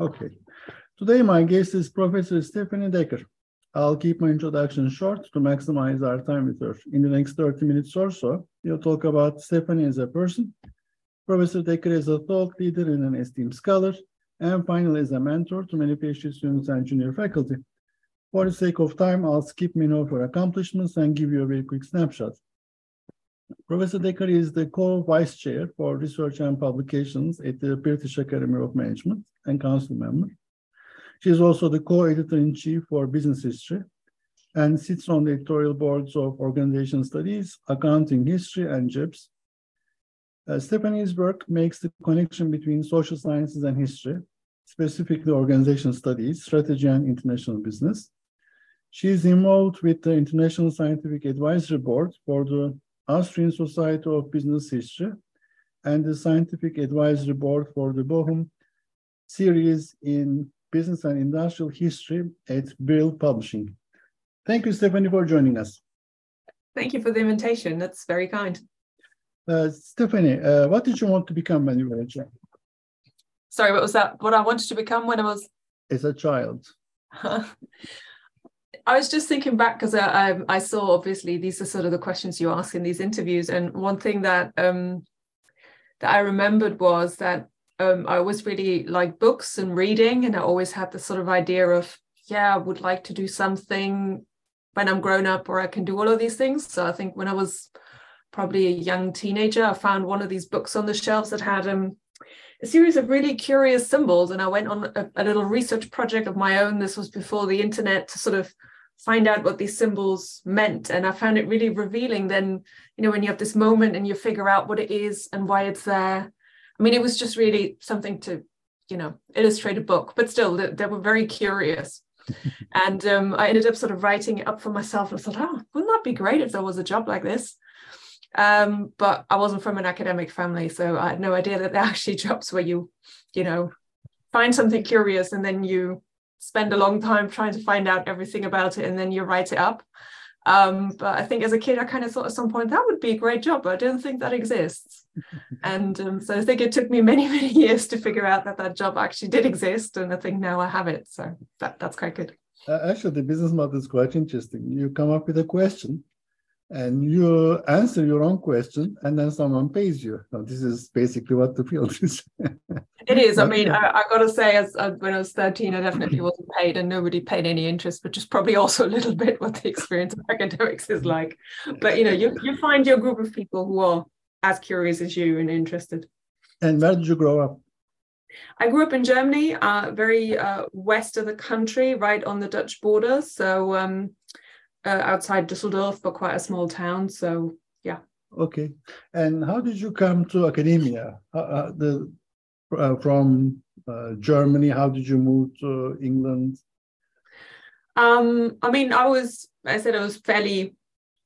Okay. Today, my guest is Professor Stephanie Decker. I'll keep my introduction short to maximize our time with her. In the next 30 minutes or so, we'll talk about Stephanie as a person, Professor Decker as a thought leader and an esteemed scholar, and finally as a mentor to many PhD students and junior faculty. For the sake of time, I'll skip many of her accomplishments and give you a very quick snapshot. Professor Decker is the co-vice chair for research and publications at the British Academy of Management and council member. She is also the co-editor-in-chief for business history and sits on the editorial boards of organization studies, accounting history, and JIBS. Uh, Stephanie's work makes the connection between social sciences and history, specifically organization studies, strategy, and international business. She is involved with the International Scientific Advisory Board for the Austrian Society of Business History and the Scientific Advisory Board for the Bochum series in Business and Industrial History at Brill Publishing. Thank you, Stephanie, for joining us. Thank you for the invitation. That's very kind. Uh, Stephanie, uh, what did you want to become when you were a child? Sorry, what was that? What I wanted to become when I was? As a child. I was just thinking back because I, I, I, saw obviously these are sort of the questions you ask in these interviews, and one thing that um, that I remembered was that um, I always really like books and reading, and I always had this sort of idea of yeah, I would like to do something when I'm grown up, or I can do all of these things. So I think when I was probably a young teenager, I found one of these books on the shelves that had um, a series of really curious symbols. And I went on a, a, little research project of my own. This was before the internet to sort of find out what these symbols meant. And I found it really revealing then, you know, when you have this moment and you figure out what it is and why it's there. I mean, it was just really something to, you know, illustrate a book, but still, they, they were very curious. and um, I ended up sort of writing it up for myself. And I thought, oh, wouldn't that be great if there was a job like this? Um, but I wasn't from an academic family, so I had no idea that there are actually jobs where you, you know, find something curious and then you spend a long time trying to find out everything about it and then you write it up. Um, but I think as a kid, I kind of thought at some point that would be a great job, but I don't think that exists. and um, so I think it took me many, many years to figure out that that job actually did exist. And I think now I have it. So that, that's quite good. Uh, actually, the business model is quite interesting. You come up with a question and you answer your own question and then someone pays you. So this is basically what the field is. It is. I mean i, I gotta say as uh, when i was 13 i definitely wasn't paid and nobody paid any interest which is probably also a little bit what the experience of academics is like. But you know you, you find your group of people who are as curious as you and interested. And where did you grow up? I grew up in Germany, uh, very uh, west of the country, right on the Dutch border. So um, uh, outside Düsseldorf, but quite a small town. So yeah. Okay. And how did you come to academia? Uh, uh the uh, from uh, Germany, how did you move to England? Um, I mean, I was, I said I was fairly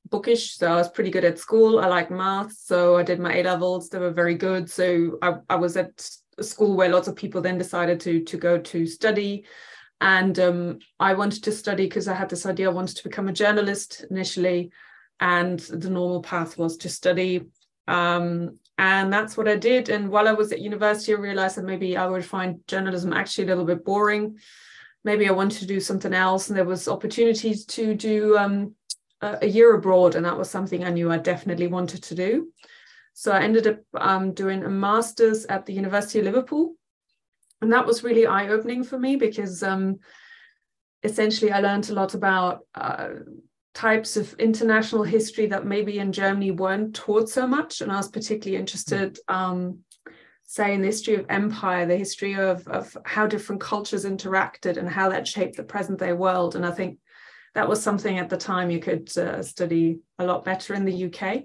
bookish, so I was pretty good at school. I like maths, so I did my A levels. They were very good. So I, I was at a school where lots of people then decided to to go to study and um, I wanted to study because I had this idea I wanted to become a journalist initially, and the normal path was to study. Um, and that's what I did. And while I was at university, I realized that maybe I would find journalism actually a little bit boring. Maybe I wanted to do something else, and there was opportunities to do um, a, year abroad, and that was something I knew I definitely wanted to do. So I ended up um, doing a master's at the University of Liverpool and that was really eye opening for me because um, essentially I learned a lot about uh, types of international history that maybe in Germany weren't taught so much. And I was particularly interested, um, say, in the history of empire, the history of, of how different cultures interacted and how that shaped the present day world. And I think that was something at the time you could uh, study a lot better in the UK.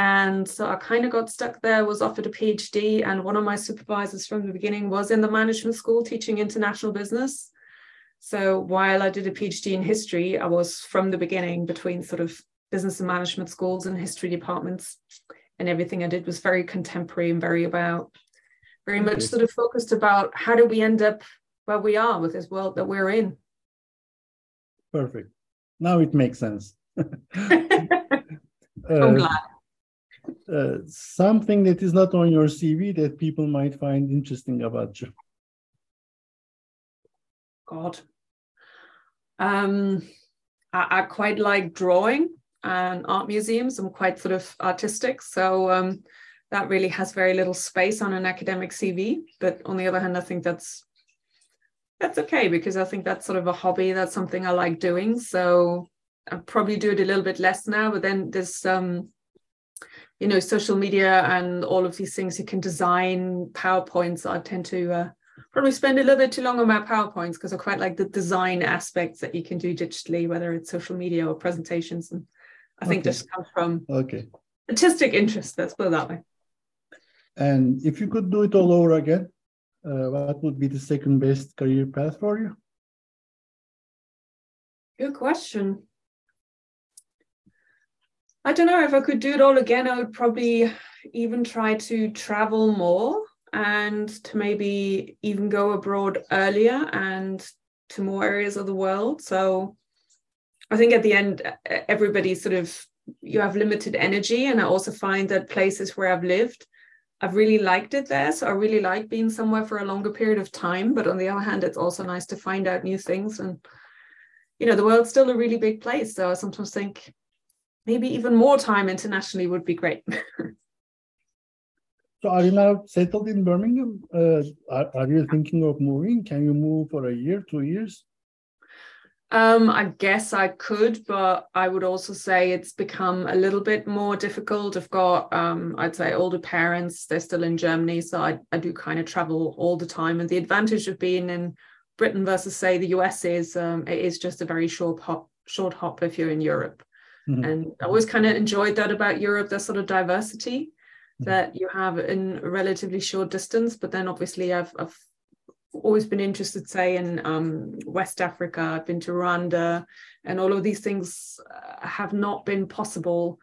And so I kind of got stuck there, was offered a PhD. And one of my supervisors from the beginning was in the management school teaching international business. So while I did a PhD in history, I was from the beginning between sort of business and management schools and history departments. And everything I did was very contemporary and very about, very much sort of focused about how do we end up where we are with this world that we're in. Perfect. Now it makes sense. I'm uh, glad uh, something that is not on your CV that people might find interesting about you? God. Um, I, I, quite like drawing and art museums. I'm quite sort of artistic. So um, that really has very little space on an academic CV. But on the other hand, I think that's that's okay because I think that's sort of a hobby. That's something I like doing. So I probably do it a little bit less now. But then there's um, you know, social media and all of these things you can design PowerPoints. I tend to uh, probably spend a little bit too long on my PowerPoints because I quite like the design aspects that you can do digitally, whether it's social media or presentations. And I think Okay. this comes from Okay. artistic interest. Let's put it that way. And if you could do it all over again, uh, what would be the second best career path for you? Good question. I don't know if I could do it all again. I would probably even try to travel more and to maybe even go abroad earlier and to more areas of the world. So I think at the end, everybody sort of, you have limited energy. And I also find that places where I've lived, I've really liked it there. So I really like being somewhere for a longer period of time. But on the other hand, it's also nice to find out new things. And, you know, the world's still a really big place. So I sometimes think maybe even more time internationally would be great. So are you now settled in Birmingham? Uh, are, are you thinking of moving? Can you move for a year, two years? Um, I guess I could, but I would also say it's become a little bit more difficult. I've got, um, I'd say, older parents. They're still in Germany, so I, I do kind of travel all the time. And the advantage of being in Britain versus, say, the US is um, it is just a very short hop, short hop if you're in Europe. Mhm. And I always kind of enjoyed that about Europe, that sort of diversity Mhm. that you have in a relatively short distance. But then obviously I've, I've always been interested, say, in um, West Africa. I've been to Rwanda, and all of these things uh, have not been possible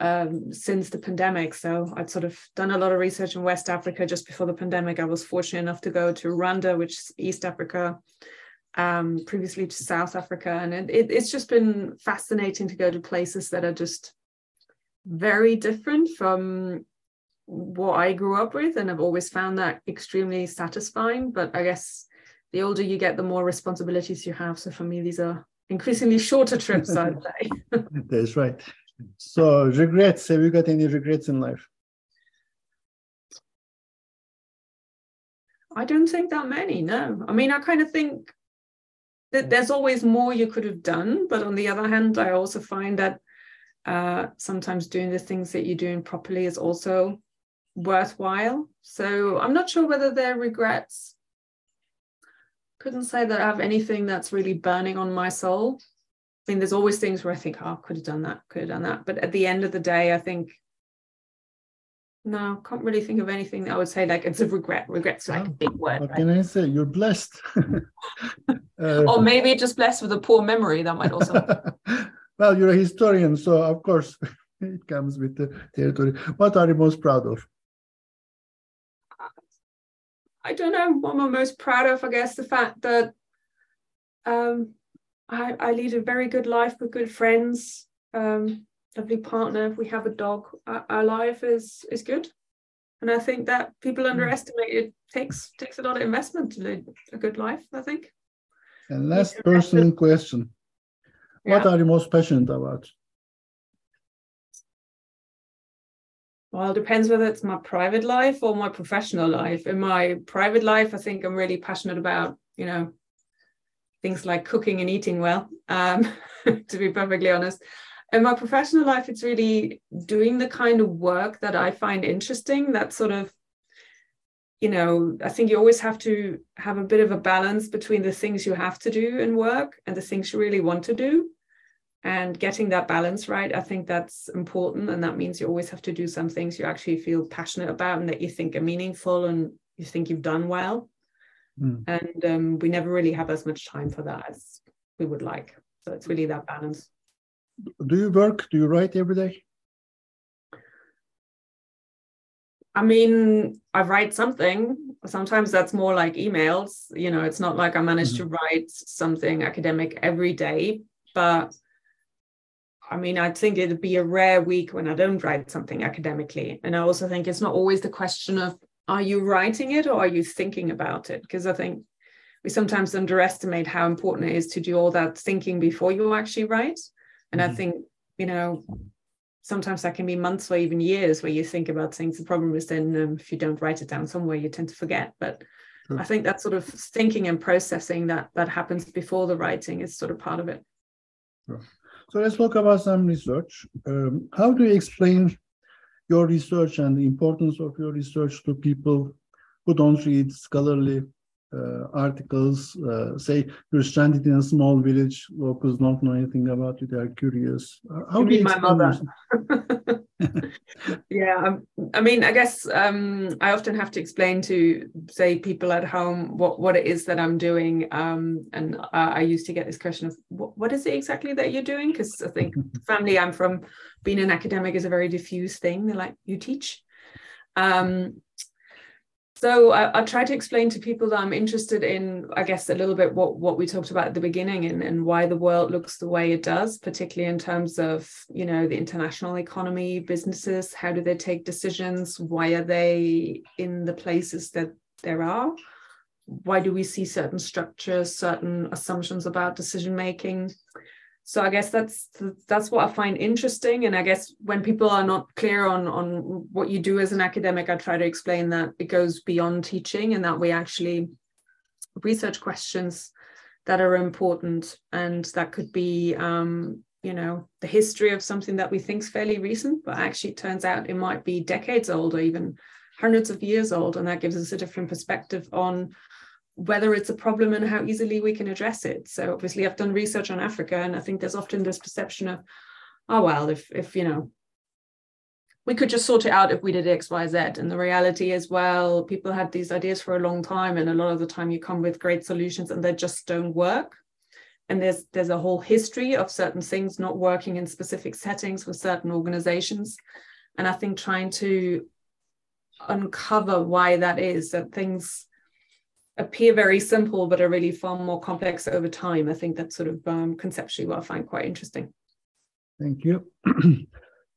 um, since the pandemic. So I'd sort of done a lot of research in West Africa just before the pandemic. I was fortunate enough to go to Rwanda, which is East Africa, um, previously to South Africa, and it, it, it's just been fascinating to go to places that are just very different from what I grew up with, and I've always found that extremely satisfying. But I guess the older you get, the more responsibilities you have. So for me, these are increasingly shorter trips, I'd say. That's right. So regrets, have you got any regrets in life? I don't think that many, no. I mean, I kind of think there's always more you could have done. But on the other hand, I also find that uh, sometimes doing the things that you're doing properly is also worthwhile. So I'm not sure whether they're regrets. Couldn't say that I have anything that's really burning on my soul. I mean, there's always things where I think, oh, could have done that, could have done that. But at the end of the day, I think, no, I can't really think of anything that I would say like it's a regret. Regret's like a big word. What right? can I say? You're blessed. Uh, Or maybe just blessed with a poor memory. That might also. well, you're a historian, so of course it comes with the territory. What are you most proud of? I don't know what I'm most proud of. I guess the fact that um, I, I lead a very good life with good friends, um, lovely partner. If we have a dog. Our, our life is is good, and I think that people underestimate it takes takes a lot of investment to lead a good life. I think. And last personal question. What Yeah. are you most passionate about? Well, it depends whether it's my private life or my professional life. In my private life, I think I'm really passionate about, you know, things like cooking and eating well, um, to be perfectly honest. In my professional life, it's really doing the kind of work that I find interesting, that sort of, you know, I think you always have to have a bit of a balance between the things you have to do in work and the things you really want to do. And getting that balance right i think that's important. And that means you always have to do some things you actually feel passionate about and that you think are meaningful and you think you've done well. Hmm. and um, we never really have as much time for that as we would like. So it's really that balance Do you work? Do you write every day? i mean i write something sometimes that's more like emails you know it's not like i manage to mm-hmm. write something academic every day but I mean, I think it'd be a rare week when I don't write something academically. And I also think it's not always the question of are you writing it or are you thinking about it? Because I think we sometimes underestimate how important it is to do all that thinking before you actually write. And mm-hmm. I think, you know, sometimes that can be months or even years where you think about things. The problem is then um, if you don't write it down somewhere, you tend to forget. But sure. I think that sort of thinking and processing that that happens before the writing is sort of part of it. Sure. So let's talk about some research. Um, how do you explain your research and the importance of your research to people who don't read scholarly articles, uh, say you're stranded in a small village, locals don't know anything about you, they are curious. Uh, how you do you my mother? yeah, um, I mean, I guess um, I often have to explain to, say, people at home what, what it is that I'm doing. Um, and uh, I used to get this question of, what, what is it exactly that you're doing? Because I think family I'm from, being an academic is a very diffuse thing. They're like, you teach? Um, so I, I try to explain to people that I'm interested in, I guess, a little bit what, what we talked about at the beginning and, and why the world looks the way it does, particularly in terms of, you know, the international economy, businesses, how do they take decisions? Why are they in the places that there are? Why do we see certain structures, certain assumptions about decision making? So i guess that's that's what i find interesting. And i guess when people are not clear on on what you do as an academic i try to explain that it goes beyond teaching and that we actually research questions that are important and that could be um, you know the history of something that we think is fairly recent but actually it turns out it might be decades old or even hundreds of years old. And that gives us a different perspective on whether it's a problem and how easily we can address it. So obviously I've done research on Africa and I think there's often this perception of, oh well, if if you know, we could just sort it out if we did X, Y, Z. And the reality is, well, people had these ideas for a long time, and a lot of the time you come with great solutions and they just don't work. And there's there's a whole history of certain things not working in specific settings with certain organizations. And I think trying to uncover why that is, that things appear very simple but are really far more complex over time. I think that's sort of um, conceptually what I find quite interesting. Thank you.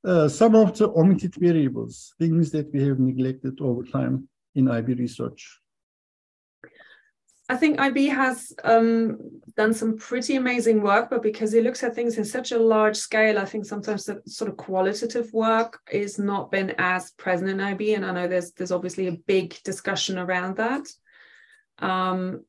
uh, some of the omitted variables, things that we have neglected over time in IB research. I think IB has um, done some pretty amazing work, but because it looks at things in such a large scale, I think sometimes the sort of qualitative work is not been as present in IB. And I know there's there's obviously a big discussion around that. Um,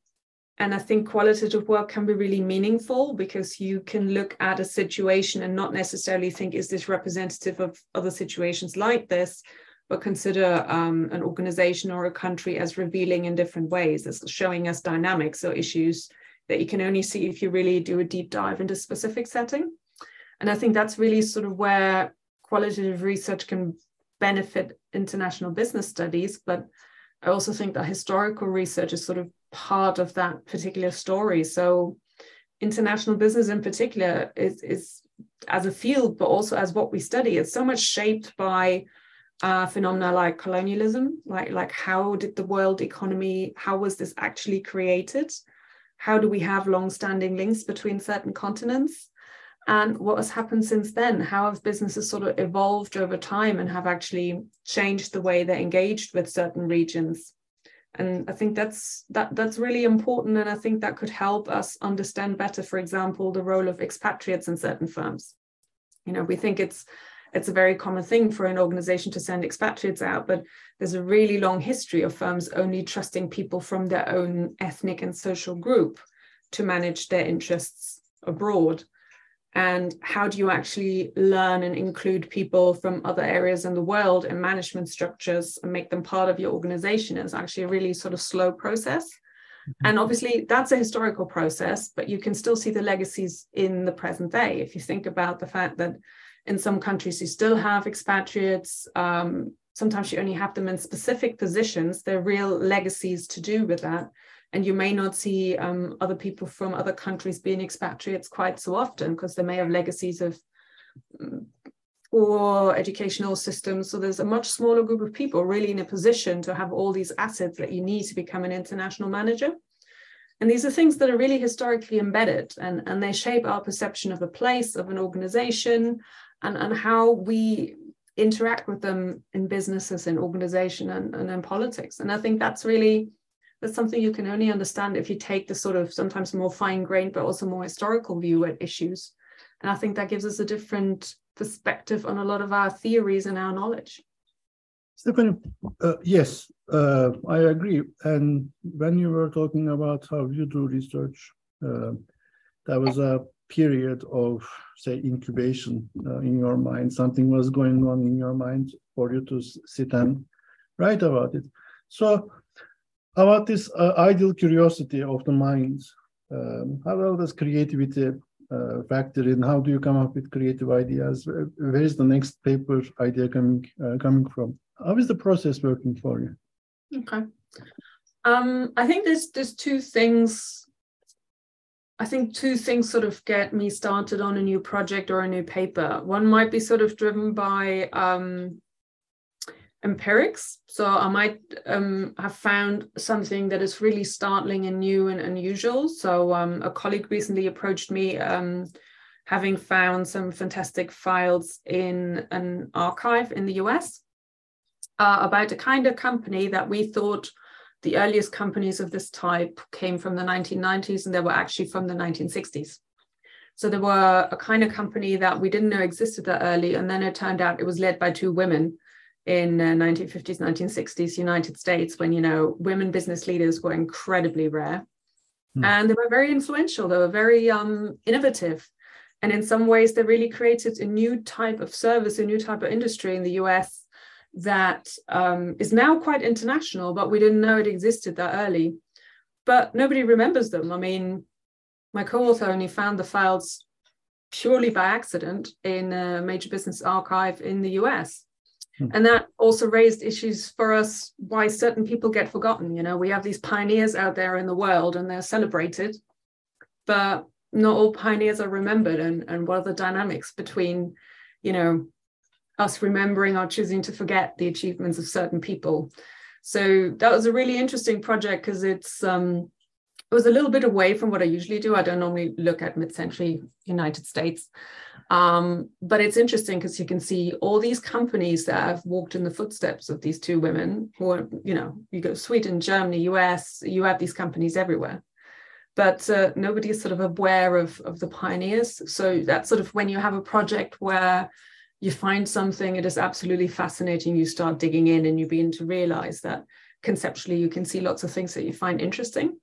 and I think qualitative work can be really meaningful because you can look at a situation and not necessarily think, is this representative of other situations like this? But consider um, an organization or a country as revealing in different ways, as showing us dynamics or issues that you can only see if you really do a deep dive into a specific setting. And I think that's really sort of where qualitative research can benefit international business studies, but I also think that historical research is sort of part of that particular story. So international business in particular is, is as a field, but also as what we study, it's so much shaped by uh, phenomena like colonialism, like like how did the world economy, how was this actually created? How do we have long-standing links between certain continents? And what has happened since then? How have businesses sort of evolved over time and have actually changed the way they're engaged with certain regions? And i think that's that that's really important and i think that could help us understand better for example the role of expatriates in certain firms. You know we think it's it's a very common thing for an organization to send expatriates out but there's a really long history of firms only trusting people from their own ethnic and social group to manage their interests abroad and how do you actually learn and include people from other areas in the world in management structures and make them part of your organization? Is actually a really sort of slow process. Mm-hmm. and obviously that's a historical process but you can still see the legacies in the present day. If you think about the fact that in some countries you still have expatriates um, sometimes you only have them in specific positions there are real legacies to do with that and you may not see um, other people from other countries being expatriates quite so often because they may have legacies of um, poor educational systems. So there's a much smaller group of people really in a position to have all these assets that you need to become an international manager. And these are things that are really historically embedded and, and they shape our perception of a place, of an organization, and, and how we interact with them in businesses, in organization, and, and in politics. And I think that's really that's something you can only understand if you take the sort of sometimes more fine-grained but also more historical view at issues and i think that gives us a different perspective on a lot of our theories and our knowledge Stephanie, uh, yes, uh, I agree. And when you were talking about how you do research, uh, that was a period of, say, incubation uh, in your mind. Something was going on in your mind for you to sit and write about it. So, about this uh, ideal curiosity of the mind, um, how does creativity uh, factor in? How do you come up with creative ideas? Where is the next paper idea coming uh, coming from? How is the process working for you? Okay. Um, I think there's there's two things. I think two things sort of get me started on a new project or a new paper. One might be sort of driven by um, empirics. So I might um, have found something that is really startling and new and unusual. So um, a colleague recently approached me um, having found some fantastic files in an archive in the US uh, about a kind of company that we thought the earliest companies of this type came from the 1990s and they were actually from the 1960s. So they were a kind of company that we didn't know existed that early. And then it turned out it was led by two women in uh, 1950s, 1960s United States when, you know, women business leaders were incredibly rare. Hmm. And they were very influential. They were very um, innovative. And in some ways, they really created a new type of service, a new type of industry in the US that um, is now quite international, but we didn't know it existed that early. But nobody remembers them. I mean, my co-author only found the files purely by accident in a major business archive in the US. Hmm. And that also raised issues for us why certain people get forgotten. You know, we have these pioneers out there in the world and they're celebrated, but not all pioneers are remembered. And, and what are the dynamics between, you know, us remembering or choosing to forget the achievements of certain people. So that was a really interesting project because it's um, it was a little bit away from what I usually do. I don't normally look at mid-century United States, um, but it's interesting because you can see all these companies that have walked in the footsteps of these two women. Who are, you know, you go Sweden, Germany, US. You have these companies everywhere but uh, nobody is sort of aware of, of the pioneers. So that's sort of when you have a project where you find something, it is absolutely fascinating. You start digging in and you begin to realize that conceptually you can see lots of things that you find interesting.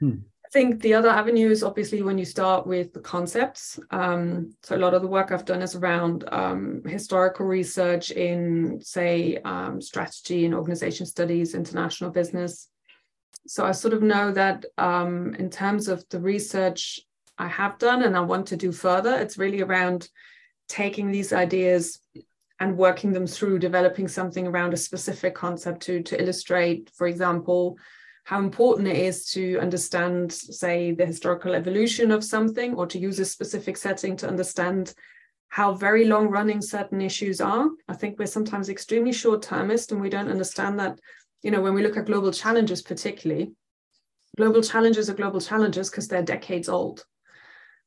Hmm. I think the other avenue is obviously when you start with the concepts. Um, so a lot of the work I've done is around um, historical research in, say, um, strategy and organization studies, international business. So I sort of know that um, in terms of the research I have done and I want to do further, it's really around taking these ideas and working them through developing something around a specific concept to, to illustrate, for example, how important it is to understand, say, the historical evolution of something or to use a specific setting to understand how very long running certain issues are. I think we're sometimes extremely short termist and we don't understand that, you know, when we look at global challenges, particularly, global challenges are global challenges because they're decades old.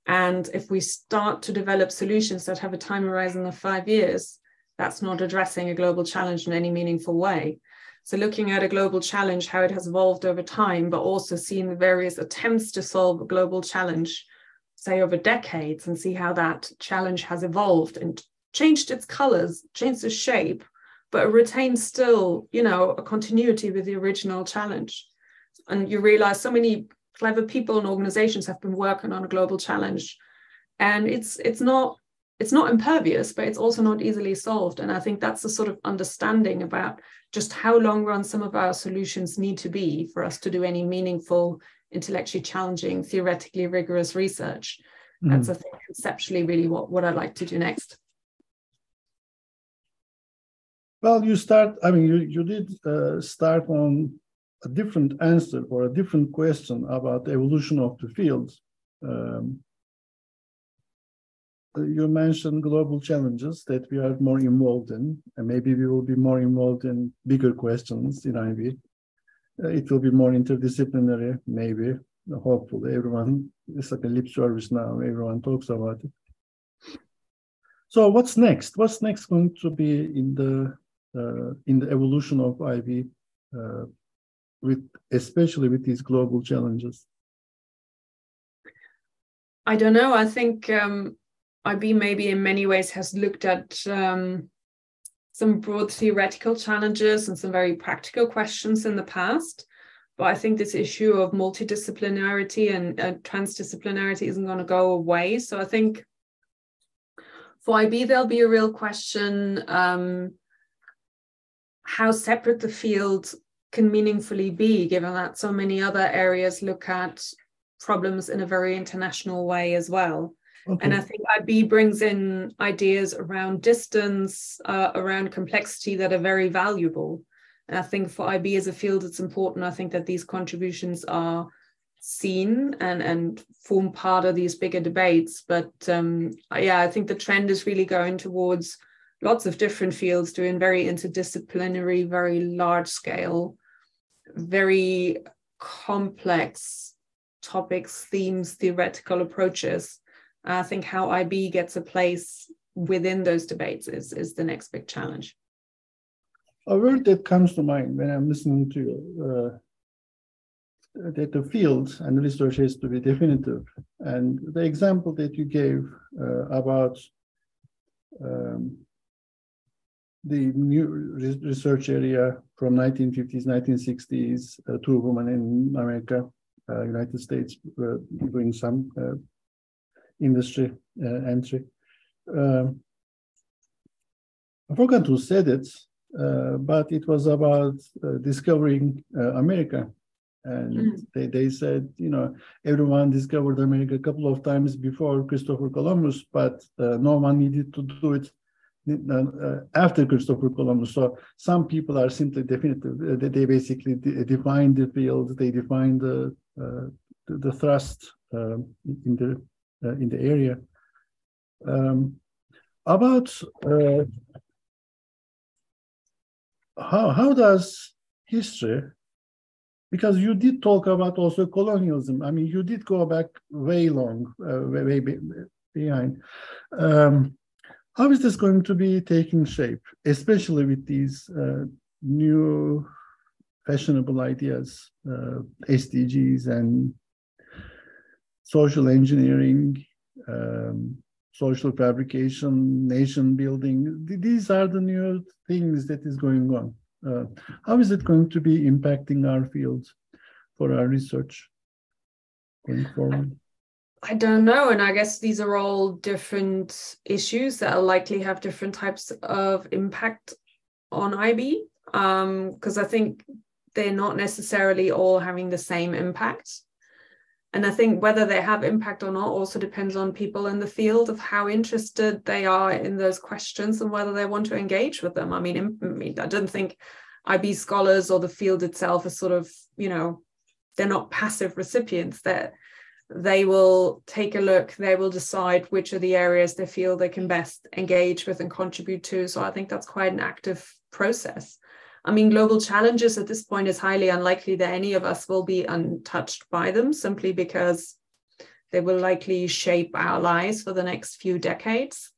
And if we start to develop solutions that have a time horizon of five years, that's not addressing a global challenge in any meaningful way. So looking at a global challenge, how it has evolved over time, but also seeing the various attempts to solve a global challenge, say over decades, and see how that challenge has evolved and changed its colors, changed its shape, but retains still, you know, a continuity with the original challenge. And you realize so many clever people and organizations have been working on a global challenge and it's it's not it's not impervious but it's also not easily solved and i think that's the sort of understanding about just how long run some of our solutions need to be for us to do any meaningful intellectually challenging theoretically rigorous research mm. that's i think conceptually really what, what i'd like to do next well you start i mean you, you did uh, start on a different answer or a different question about the evolution of the field. Um, you mentioned global challenges that we are more involved in, and maybe we will be more involved in bigger questions in IB. Uh, it will be more interdisciplinary, maybe. Hopefully, everyone it's like a lip service now. Everyone talks about it. So, what's next? What's next going to be in the uh, in the evolution of IB uh, with especially with these global challenges? I don't know. I think um, IB maybe in many ways has looked at um, some broad theoretical challenges and some very practical questions in the past. But I think this issue of multidisciplinarity and uh, transdisciplinarity isn't going to go away. So I think for IB, there'll be a real question um, how separate the field can meaningfully be, given that so many other areas look at problems in a very international way as well. Okay. And I think IB brings in ideas around distance, uh, around complexity that are very valuable. And I think for IB as a field, it's important. I think that these contributions are seen and and form part of these bigger debates. But um, yeah, I think the trend is really going towards lots of different fields doing very interdisciplinary, very large scale, very complex topics, themes, theoretical approaches. I think how IB gets a place within those debates is, is the next big challenge. A word that comes to mind when I'm listening to you, uh, that the field and research has to be definitive. And the example that you gave uh, about um, the new research area from 1950s, 1960s, uh, two women in America, uh, United States, uh, doing some uh, industry uh, entry. Um, I forgot who said it, uh, but it was about discovering America. And mm. they, they said, you know, everyone discovered America a couple of times before Christopher Columbus, but no one needed to do it uh, after Christopher Columbus. So some people are simply definitive. Uh, they basically de define the field. They define the uh, the, the, thrust um, in the in the area. Um, about how how does history because you did talk about also colonialism. I mean, you did go back way long, uh, way, way behind. Um, how is this going to be taking shape, especially with these uh, new fashionable ideas, uh, SDGs and social engineering, um, social fabrication, nation building. These are the new things that is going on. Uh, how is it going to be impacting our field for our research going forward? I don't know. And I guess these are all different issues that will likely have different types of impact on IB. Because um, I think they're not necessarily all having the same impact. And I think whether they have impact or not also depends on people in the field of how interested they are in those questions and whether they want to engage with them. I mean, I don't think IB scholars or the field itself is sort of, you know, they're not passive recipients. They're they will take a look, they will decide which are the areas they feel they can best engage with and contribute to. So I think that's quite an active process. I mean, global challenges at this point is highly unlikely that any of us will be untouched by them simply because they will likely shape our lives for the next few decades.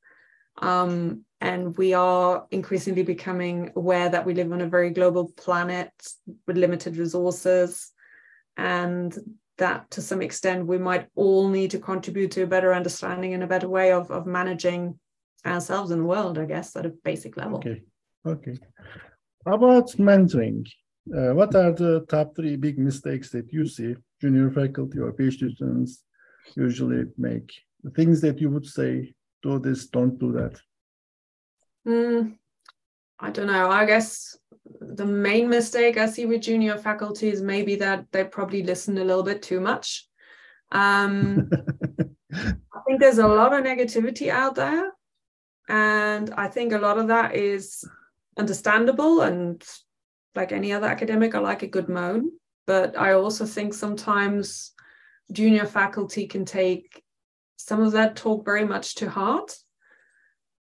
Um, and we are increasingly becoming aware that we live on a very global planet with limited resources and that to some extent we might all need to contribute to a better understanding and a better way of, of managing ourselves in the world, I guess, at a basic level. Okay. Okay. About mentoring, uh, what are the top three big mistakes that you see junior faculty or PhD students usually make? The things that you would say, do this, don't do that. Mm, I don't know. I guess the main mistake I see with junior faculty is maybe that they probably listen a little bit too much. Um, I think there's a lot of negativity out there. And I think a lot of that is understandable. And like any other academic, I like a good moan. But I also think sometimes junior faculty can take some of that talk very much to heart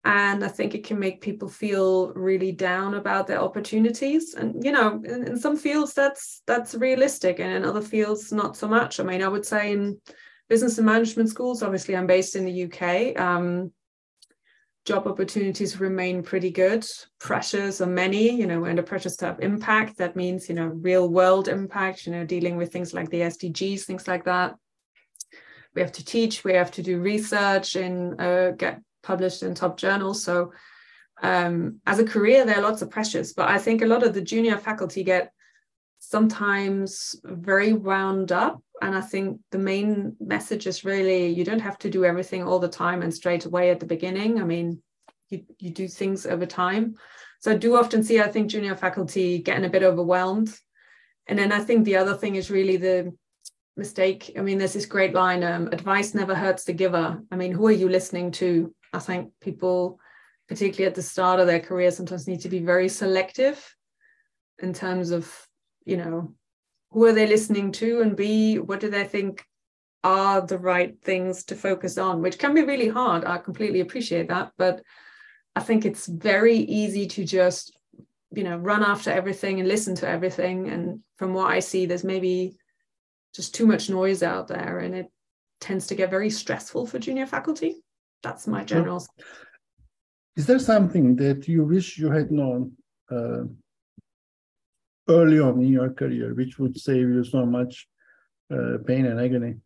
and i think it can make people feel really down about their opportunities and you know in, in, some fields that's that's realistic and in other fields not so much i mean i would say in business and management schools obviously i'm based in the uk um, job opportunities remain pretty good. Pressures are many, you know, and the pressures to have impact. That means, you know, real world impact, you know, dealing with things like the SDGs, things like that. We have to teach, we have to do research and uh, get published in top journals. So um, as a career, there are lots of pressures, but I think a lot of the junior faculty get sometimes very wound up. And I think the main message is really you don't have to do everything all the time and straight away at the beginning. I mean, you, you do things over time. So I do often see, I think, junior faculty getting a bit overwhelmed. And then I think the other thing is really the mistake. I mean, there's this great line um, advice never hurts the giver. I mean, who are you listening to? I think people, particularly at the start of their career, sometimes need to be very selective in terms of you know, who are they listening to? And B, what do they think are the right things to focus on, which can be really hard. I completely appreciate that. But I think it's very easy to just, you know, run after everything and listen to everything. And from what I see, there's maybe just too much noise out there and it tends to get very stressful for junior faculty. That's my general. Is there something that you wish you had known uh, early on in your career, which would save you so much uh, pain and agony?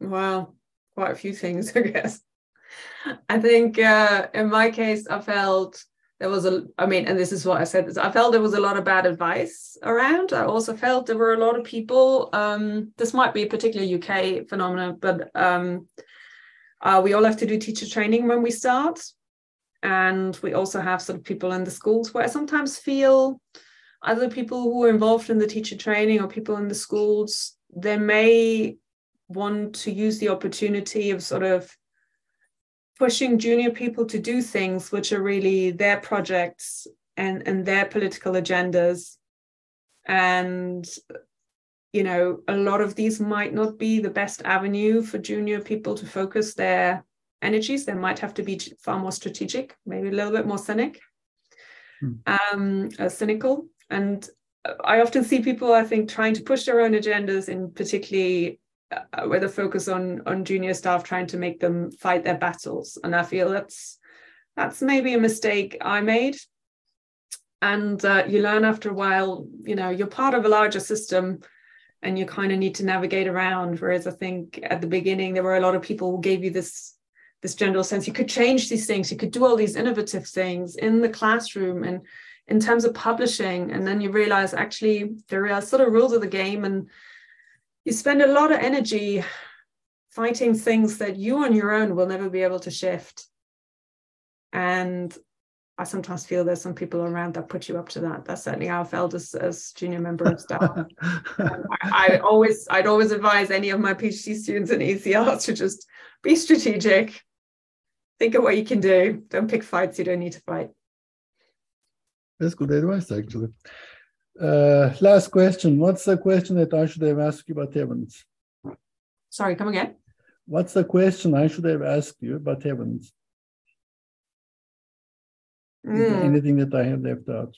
Well, quite a few things, I guess. I think uh, in my case, I felt there was a, I mean, and this is what I said, I felt there was a lot of bad advice around. I also felt there were a lot of people, um, this might be a particular UK phenomenon, but um, uh, we all have to do teacher training when we start. And we also have sort of people in the schools where I sometimes feel other people who are involved in the teacher training or people in the schools, they may want to use the opportunity of sort of pushing junior people to do things which are really their projects and, and their political agendas. And, you know, a lot of these might not be the best avenue for junior people to focus their energies. They might have to be far more strategic, maybe a little bit more cynic, hmm. um, uh, cynical. And I often see people, I think, trying to push their own agendas, and particularly uh, with a focus on on junior staff, trying to make them fight their battles. And I feel that's that's maybe a mistake I made. And uh, you learn after a while, you know, you're part of a larger system, and you kind of need to navigate around. Whereas I think at the beginning there were a lot of people who gave you this this general sense you could change these things, you could do all these innovative things in the classroom, and in terms of publishing and then you realize actually there are sort of rules of the game and you spend a lot of energy fighting things that you on your own will never be able to shift and I sometimes feel there's some people around that put you up to that. That's certainly how I felt as, as junior member of staff. I, I, always, I'd always advise any of my PhD students in ECR to just be strategic, think of what you can do. Don't pick fights you don't need to fight. That's good advice, actually. Uh, last question. What's the question that I should have asked you about heavens? Sorry, come again. What's the question I should have asked you about heavens? Mm. anything that I have left out?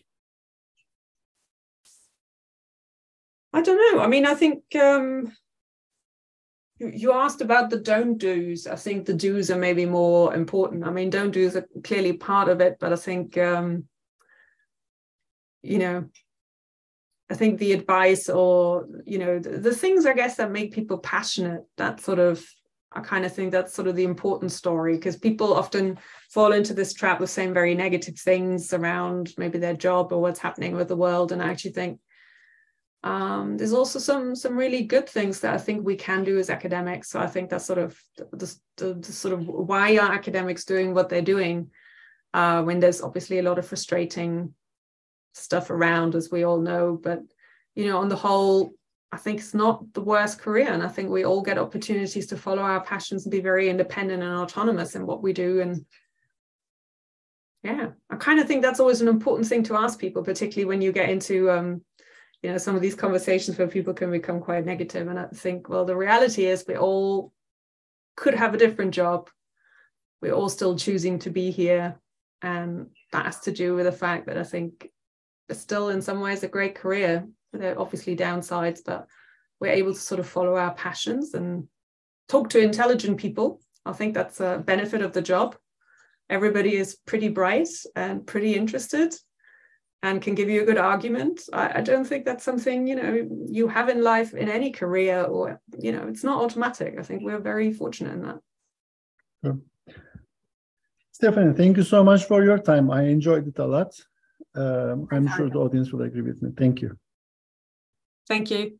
I don't know. I mean, I think um, you, you asked about the don't do's. I think the do's are maybe more important. I mean, don't do's are clearly part of it, but I think um, you know i think the advice or you know the, the, things i guess that make people passionate that sort of i kind of think that's sort of the important story because people often fall into this trap of saying very negative things around maybe their job or what's happening with the world and i actually think um, there's also some some really good things that I think we can do as academics. So I think that's sort of the, the, the sort of why are academics doing what they're doing uh, when there's obviously a lot of frustrating stuff around, as we all know. But, you know, on the whole, I think it's not the worst career. And I think we all get opportunities to follow our passions and be very independent and autonomous in what we do. And yeah, I kind of think that's always an important thing to ask people, particularly when you get into, um, you know, some of these conversations where people can become quite negative. And I think, well, the reality is we all could have a different job. We're all still choosing to be here. And that has to do with the fact that I think still in some ways a great career. There are obviously downsides, but we're able to sort of follow our passions and talk to intelligent people. I think that's a benefit of the job. everybody is pretty bright and pretty interested and can give you a good argument. I, I, don't think that's something you know you have in life in any career, or you know, it's not automatic. I think we're very fortunate in that. Sure. Stephanie, thank you so much for your time. I enjoyed it a lot. Um, I'm sure the audience will agree with me. Thank you. Thank you.